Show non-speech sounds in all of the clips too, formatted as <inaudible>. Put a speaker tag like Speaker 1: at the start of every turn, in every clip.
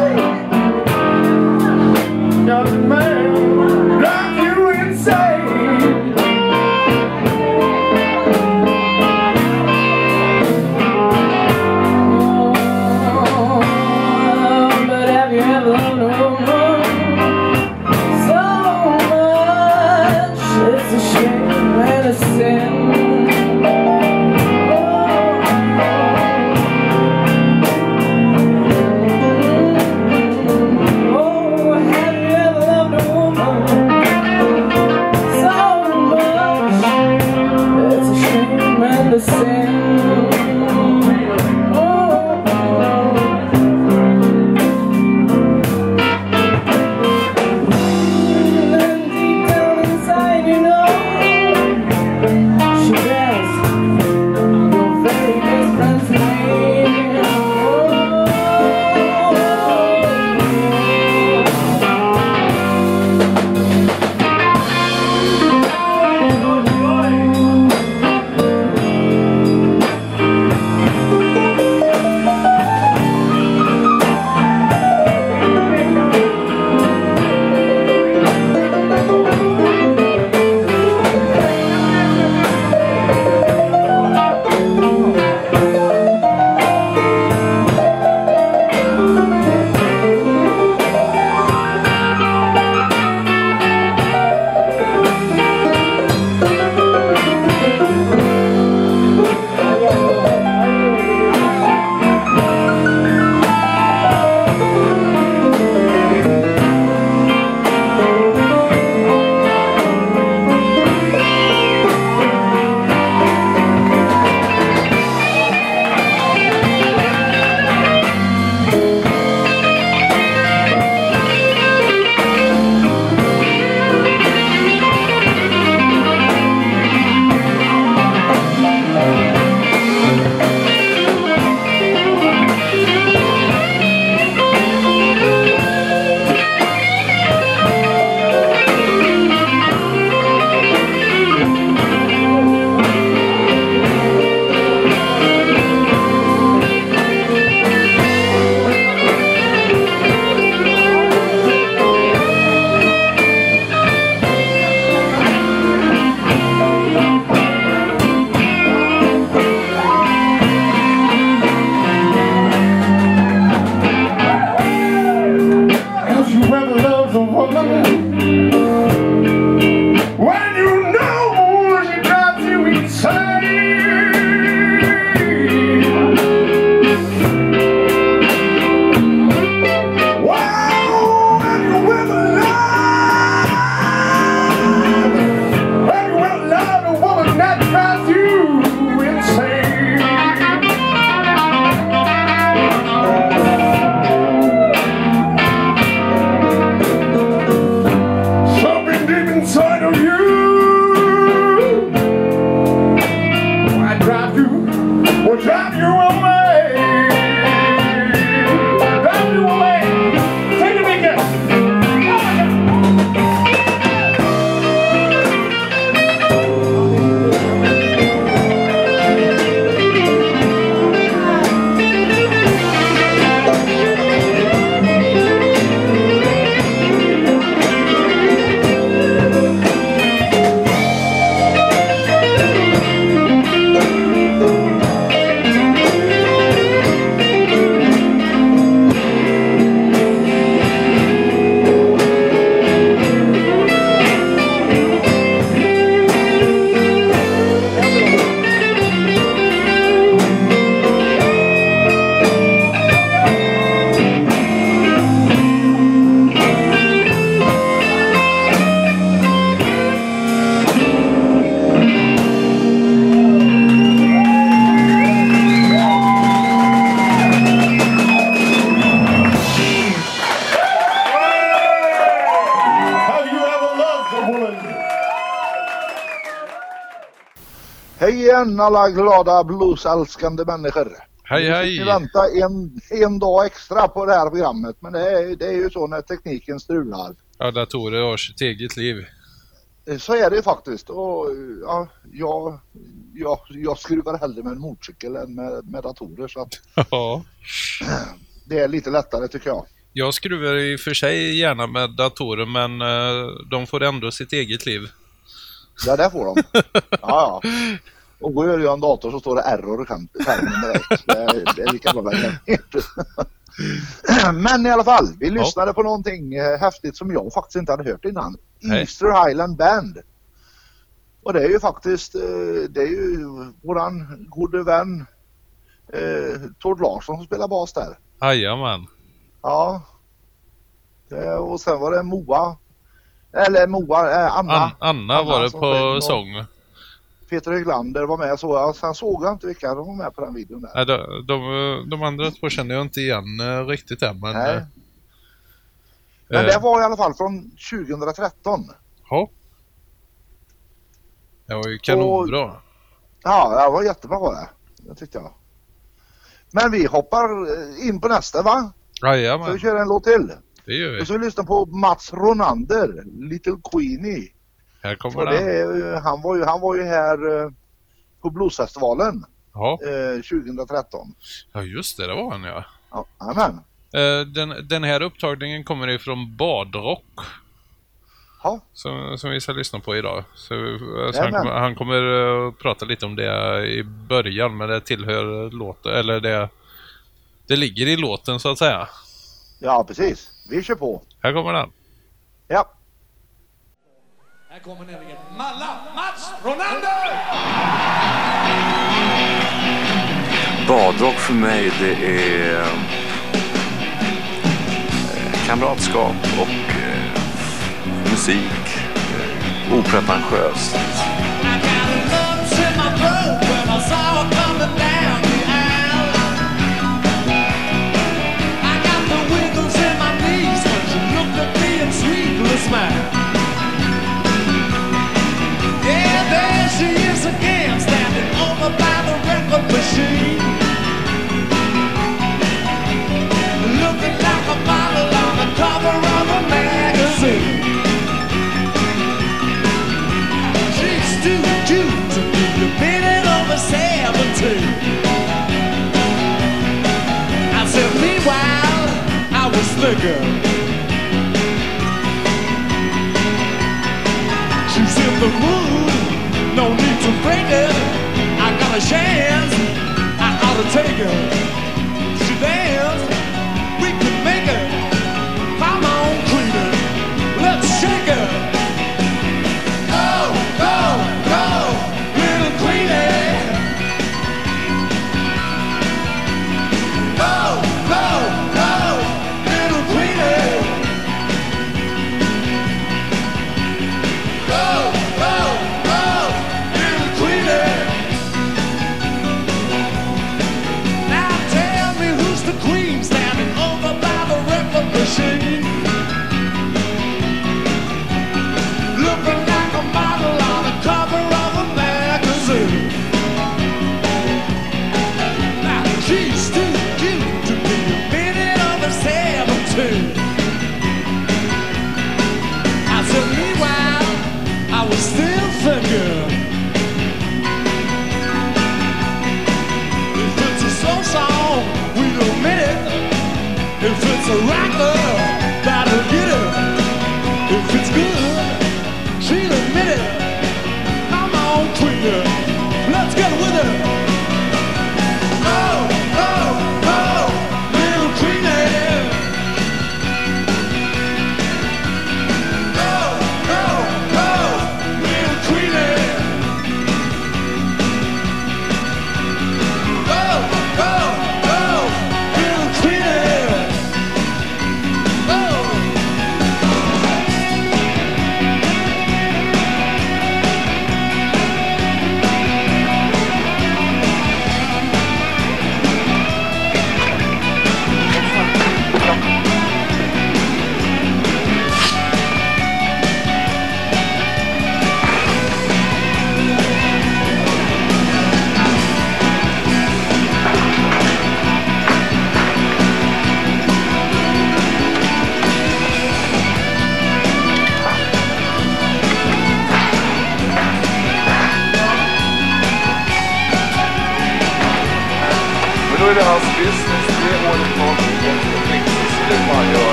Speaker 1: Woo! Igen alla glada bluesälskande människor.
Speaker 2: Hej
Speaker 1: Vi
Speaker 2: hej!
Speaker 1: fick vänta en, en dag extra på det här programmet men det är, det är ju så när tekniken strular.
Speaker 2: Ja, datorer har sitt eget liv.
Speaker 1: Eh, Så är det faktiskt. Och, ja, jag, jag, jag skruvar hellre med en motorcykel än med, med datorer så att <laughs>
Speaker 2: Ja.
Speaker 1: det är lite lättare tycker jag.
Speaker 2: Jag skruvar i och för sig gärna med datorer men eh, de får ändå sitt eget liv.
Speaker 1: Ja det får de. <laughs> Ja, ja. Och går jag en dator så står det error i skärm- skärmen direkt. <laughs> Det är, det är lika bra <clears throat> Men i alla fall, vi lyssnade på någonting eh, häftigt som jag faktiskt inte hade hört innan. Easter Highland Band. Och det är ju faktiskt, eh, det är ju våran gode vän eh, Tord Larsson som spelar bas där.
Speaker 2: Jajamän.
Speaker 1: Ja. Det, och sen var det Moa, eller Moa, eh, Anna.
Speaker 2: An Anna var det på
Speaker 1: och
Speaker 2: sång.
Speaker 1: Peter Höglander var med. Så jag, sen såg jag inte vilka som var med på den videon där.
Speaker 2: Nej, de, de, de andra två känner jag inte igen eh, riktigt än men...
Speaker 1: Nej.
Speaker 2: eh,
Speaker 1: Men
Speaker 2: eh,
Speaker 1: det var i alla fall från 2013.
Speaker 2: Ja. Det var ju kanonbra.
Speaker 1: Ja, det var jättebra det. Det tyckte jag. Men vi hoppar eh, in på nästa va? Så vi
Speaker 2: Jajamän,
Speaker 1: kör en låt till.
Speaker 2: det gör vi.
Speaker 1: Och så vi lyssnar på Mats Ronander, Little Queenie.
Speaker 2: Här kommer
Speaker 1: Och det han, var ju, han var ju här eh, på Bluesfestivalen
Speaker 2: Ja.
Speaker 1: eh, 2013.
Speaker 2: ja, just det, det var han ja.
Speaker 1: Ja.
Speaker 2: Eh, Den, den här upptagningen kommer ifrån Badrock.
Speaker 1: Ja,
Speaker 2: Som, som vi ska lyssna på idag. Så, eh, så han, han kommer eh, prata lite om det i början men det tillhör låten, eller det, det ligger i låten så att säga.
Speaker 1: ja precis. Vi kör på.
Speaker 2: Här kommer den.
Speaker 1: Ja.
Speaker 3: Här kommer nämligen Malla Mats Ronander!
Speaker 4: Badrock för mig det är eh, kamratskap och eh, musik. Eh, opretentiöst.
Speaker 3: Smile. There she is again, standing the record machine. Looking like a model on the cover of a magazine. She's be a minute over seventeen. I said, meanwhile, I was in the mood, no need to break it. I got a chance, I ought to take it.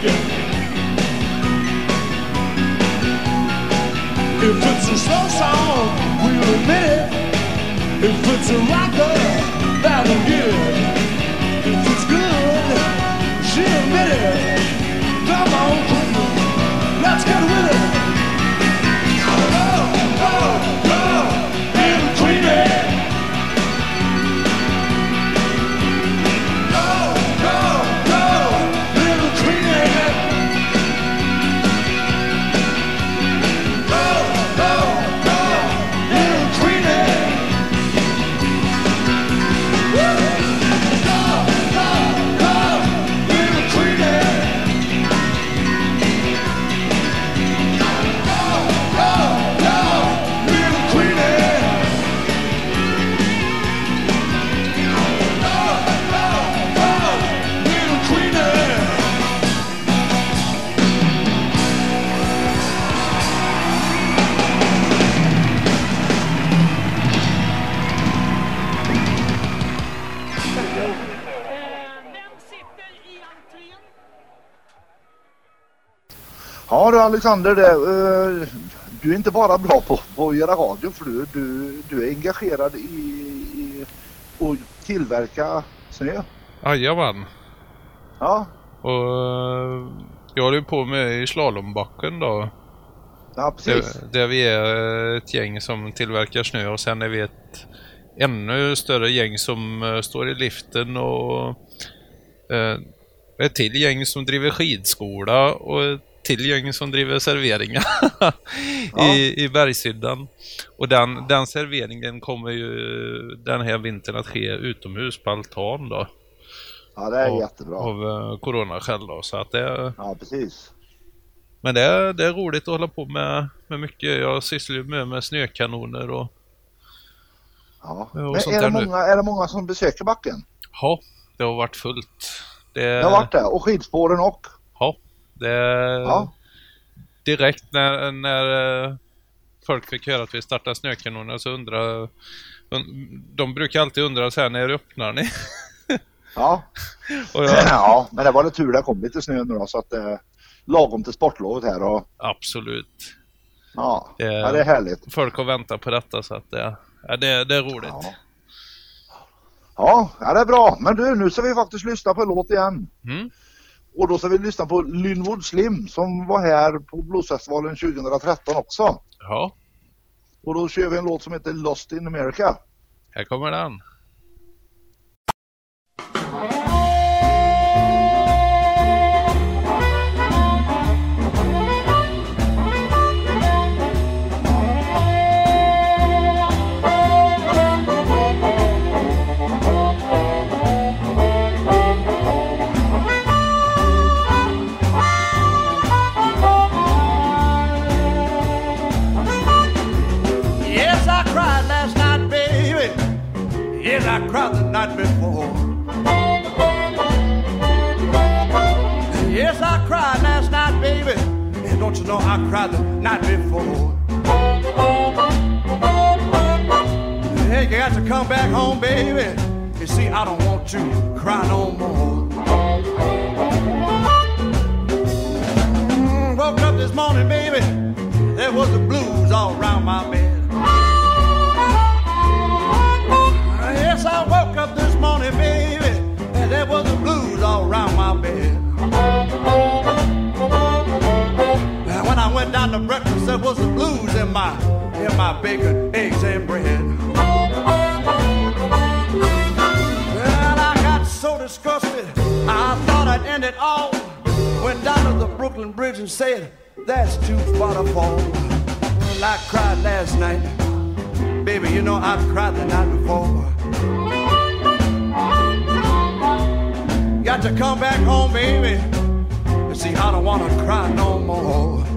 Speaker 3: Thinking if it's a slow song, we'll admit it. If it's a rocker, that'll
Speaker 1: Alexander, det, eh, du är inte bara bra på, på att göra radio för du, du, du är engagerad i, i att tillverka snö.
Speaker 2: Jajamän.
Speaker 1: Ja,
Speaker 2: Och eh, jag håller ju på med i slalombacken då.
Speaker 1: ja precis.
Speaker 2: Där, där vi är ett gäng som tillverkar snö och sen är vi ett ännu större gäng som eh, står i liften och ett till gäng som driver skidskola och ett till gäng som driver serveringar <laughs> i, i Bergshyddan. Och den, den serveringen kommer ju den här vintern att ske utomhus på altan då.
Speaker 1: Ja, det är
Speaker 2: av,
Speaker 1: jättebra.
Speaker 2: Av uh, coronaskäl då. Så att det,
Speaker 1: Ja, precis.
Speaker 2: men det är, det är roligt att hålla på med, med mycket. Jag sysslar ju med, med snökanoner och
Speaker 1: Ja.
Speaker 2: Ja, och
Speaker 1: Men
Speaker 2: sånt
Speaker 1: är det,
Speaker 2: där nu.
Speaker 1: många, är det många som besöker backen?
Speaker 2: ja, det har varit fullt. Det,
Speaker 1: Det har varit det. Och skidspåren och?
Speaker 2: Det,
Speaker 1: Ja.
Speaker 2: direkt när, när eh, folk fick höra att vi startade snökanoner så undrade un- de brukar alltid undra så här när öppnar ni? <laughs>
Speaker 1: Ja.
Speaker 2: jag, <laughs>
Speaker 1: ja, men det var det tur det kom lite snö nu då så att det är lagom till sportlovet här och
Speaker 2: absolut.
Speaker 1: ja,
Speaker 2: Det-
Speaker 1: ja det är härligt.
Speaker 2: Folk har väntat på detta så att det, ja, det, det är roligt.
Speaker 1: Ja. Ja, ja, det är bra. Men du, nu ska vi faktiskt lyssna på en låt igen.
Speaker 2: Mm.
Speaker 1: Och då ska vi lyssna på Lynwood Slim som var här på Bluesfestivalen 2013 också.
Speaker 2: Ja,
Speaker 1: Och då kör vi en låt som heter Lost in America.
Speaker 2: här kommer den.
Speaker 3: Don't you know I cried the night before? Hey, you got to come back home, baby. You see, I don't want to cry no more. Mm, woke up this morning, baby. There was the blues all around my bed. Down to breakfast, there was the blues in my in my bacon, eggs, and bread. Well, I got so disgusted, I thought I'd end it all. Went down to the Brooklyn Bridge and said, "That's too far to fall." Well, I cried last night, baby. You know I cried the night before. Got to come back home, baby. You see, I don't wanna cry no more.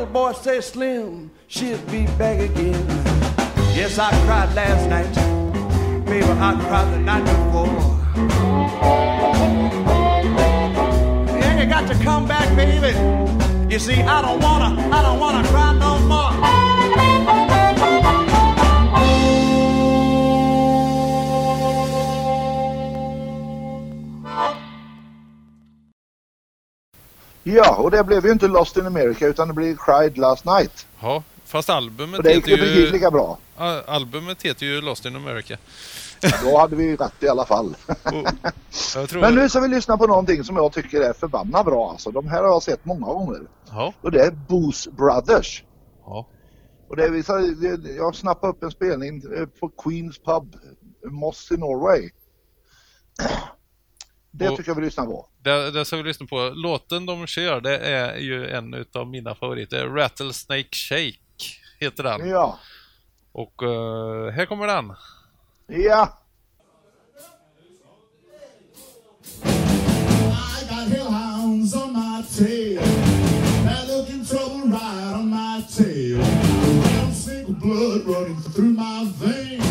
Speaker 3: Little boy say, Slim, she'll be back again. Yes, I cried last night. Baby, I cried the night before. Yeah, you got to come back, baby. You see, I don't wanna, I don't wanna cry no more.
Speaker 1: Ja, och det blev ju inte Lost in America utan det blev Cried Last Night.
Speaker 2: Ja, fast albumet
Speaker 1: Och det
Speaker 2: heter
Speaker 1: ju precis lika bra.
Speaker 2: Al- Albumet heter ju Lost in America.
Speaker 1: Då hade vi rätt i alla fall. <laughs>
Speaker 2: Tror...
Speaker 1: Men nu ska vi lyssna på någonting som jag tycker är förbannat bra. Alltså, de här har jag sett många gånger.
Speaker 2: Ja.
Speaker 1: Och det är Booze Brothers.
Speaker 2: Ja.
Speaker 1: Och det är, vi sa- det- jag snappade upp en spelning eh, på Queens Pub, Moss i Norway. <clears throat> Det
Speaker 2: Och-
Speaker 1: tycker jag vi lyssnar på.
Speaker 2: Det, det ska vi lyssna på. Låten de kör, det är ju en av mina favoriter. Rattlesnake Shake heter den.
Speaker 1: Ja.
Speaker 2: Och eh, här kommer den.
Speaker 1: Ja.
Speaker 5: I got hellhounds on my tail. They're looking trouble right on my tail. One single blood running through my veins.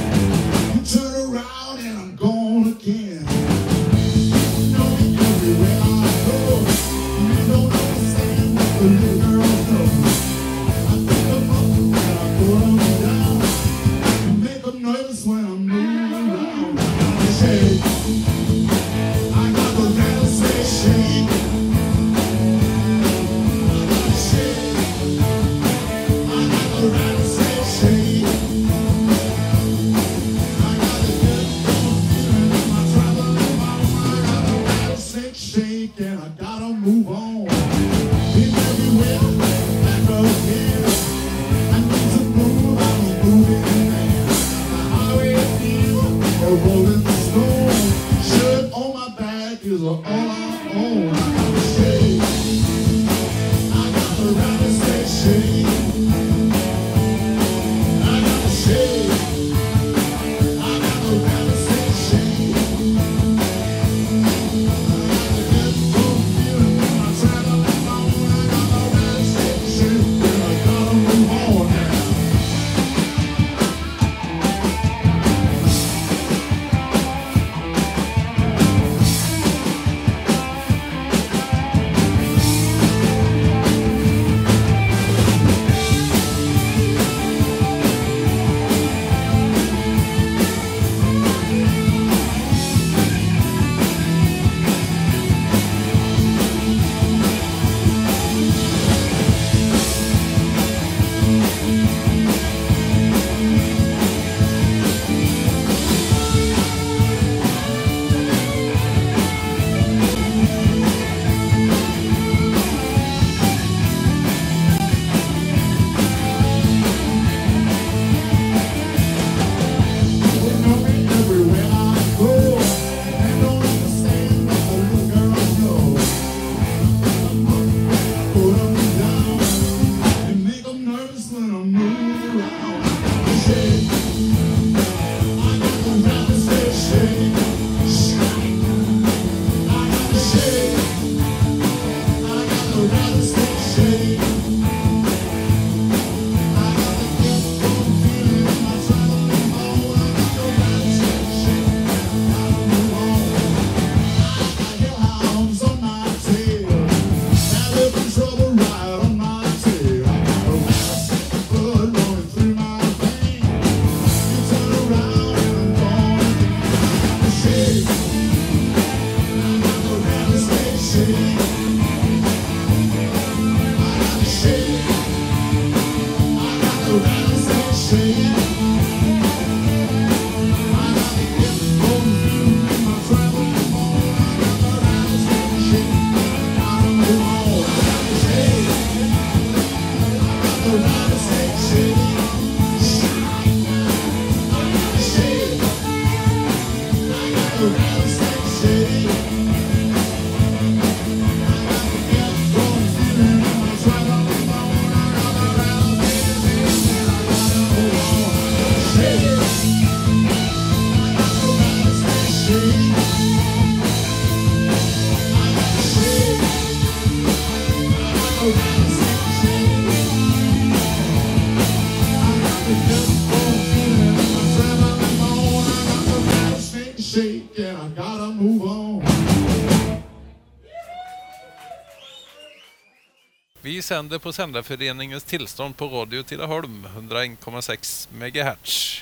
Speaker 2: Sänder på Sändarföreningens tillstånd på Radio Tidaholm, 101,6 MHz.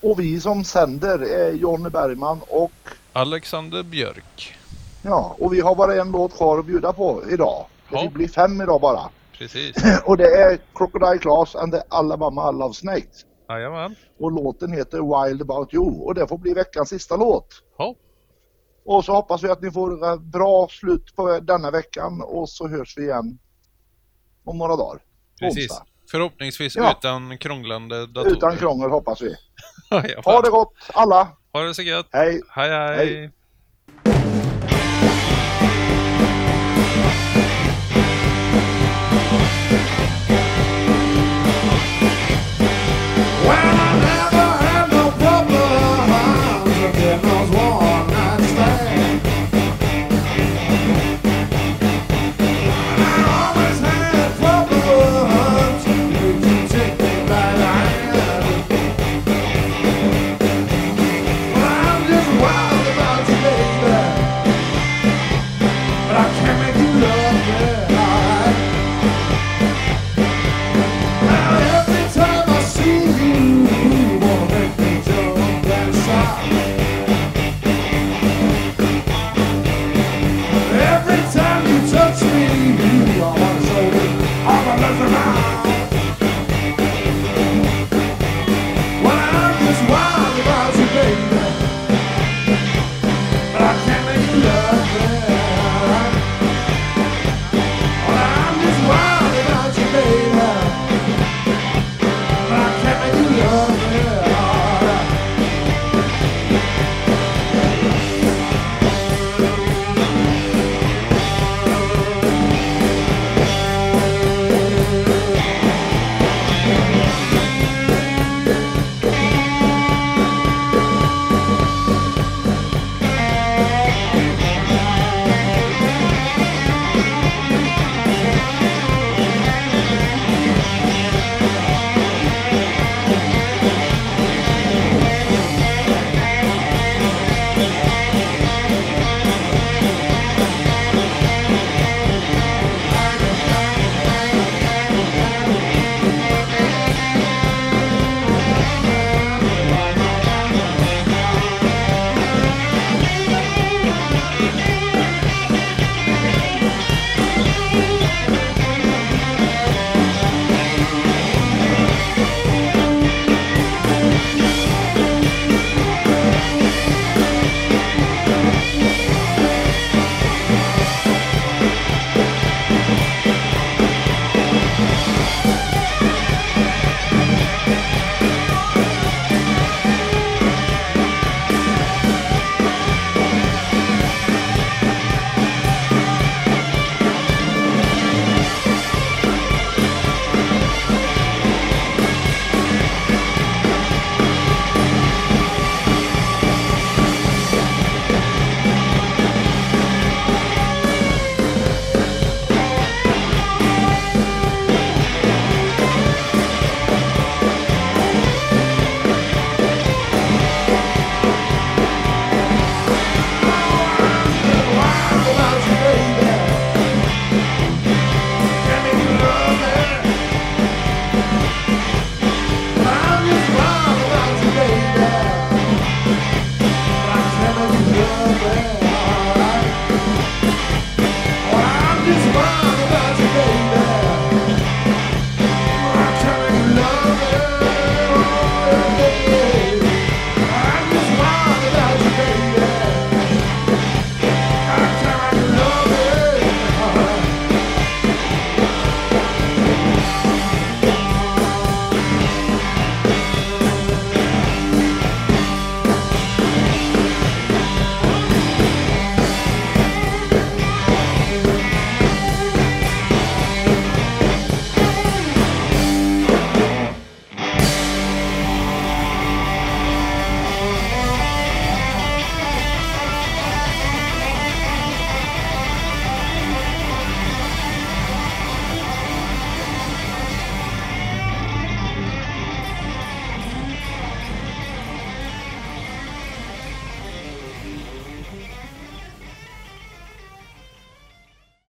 Speaker 1: Och vi som sänder är Jonny Bergman och
Speaker 2: Alexander Björk.
Speaker 1: ja, och vi har bara en låt kvar att bjuda på idag. Det
Speaker 2: Ja.
Speaker 1: blir fem idag bara.
Speaker 2: Precis. <laughs>
Speaker 1: Och det är Crocodile Class and the Alabama Love Snakes.
Speaker 2: Jajamän.
Speaker 1: Och låten heter Wild About You och det får bli veckans sista låt.
Speaker 2: Ja.
Speaker 1: Och så hoppas vi att ni får bra slut på denna veckan och så hörs vi igen om några dagar.
Speaker 2: Precis.
Speaker 1: onsdag.
Speaker 2: Förhoppningsvis
Speaker 1: Ja.
Speaker 2: utan krånglande datorer.
Speaker 1: Utan krångel hoppas vi. <laughs> Ha det gott alla!
Speaker 2: Ha det så gött.
Speaker 1: Hej!
Speaker 2: Hej hej.
Speaker 1: Hej.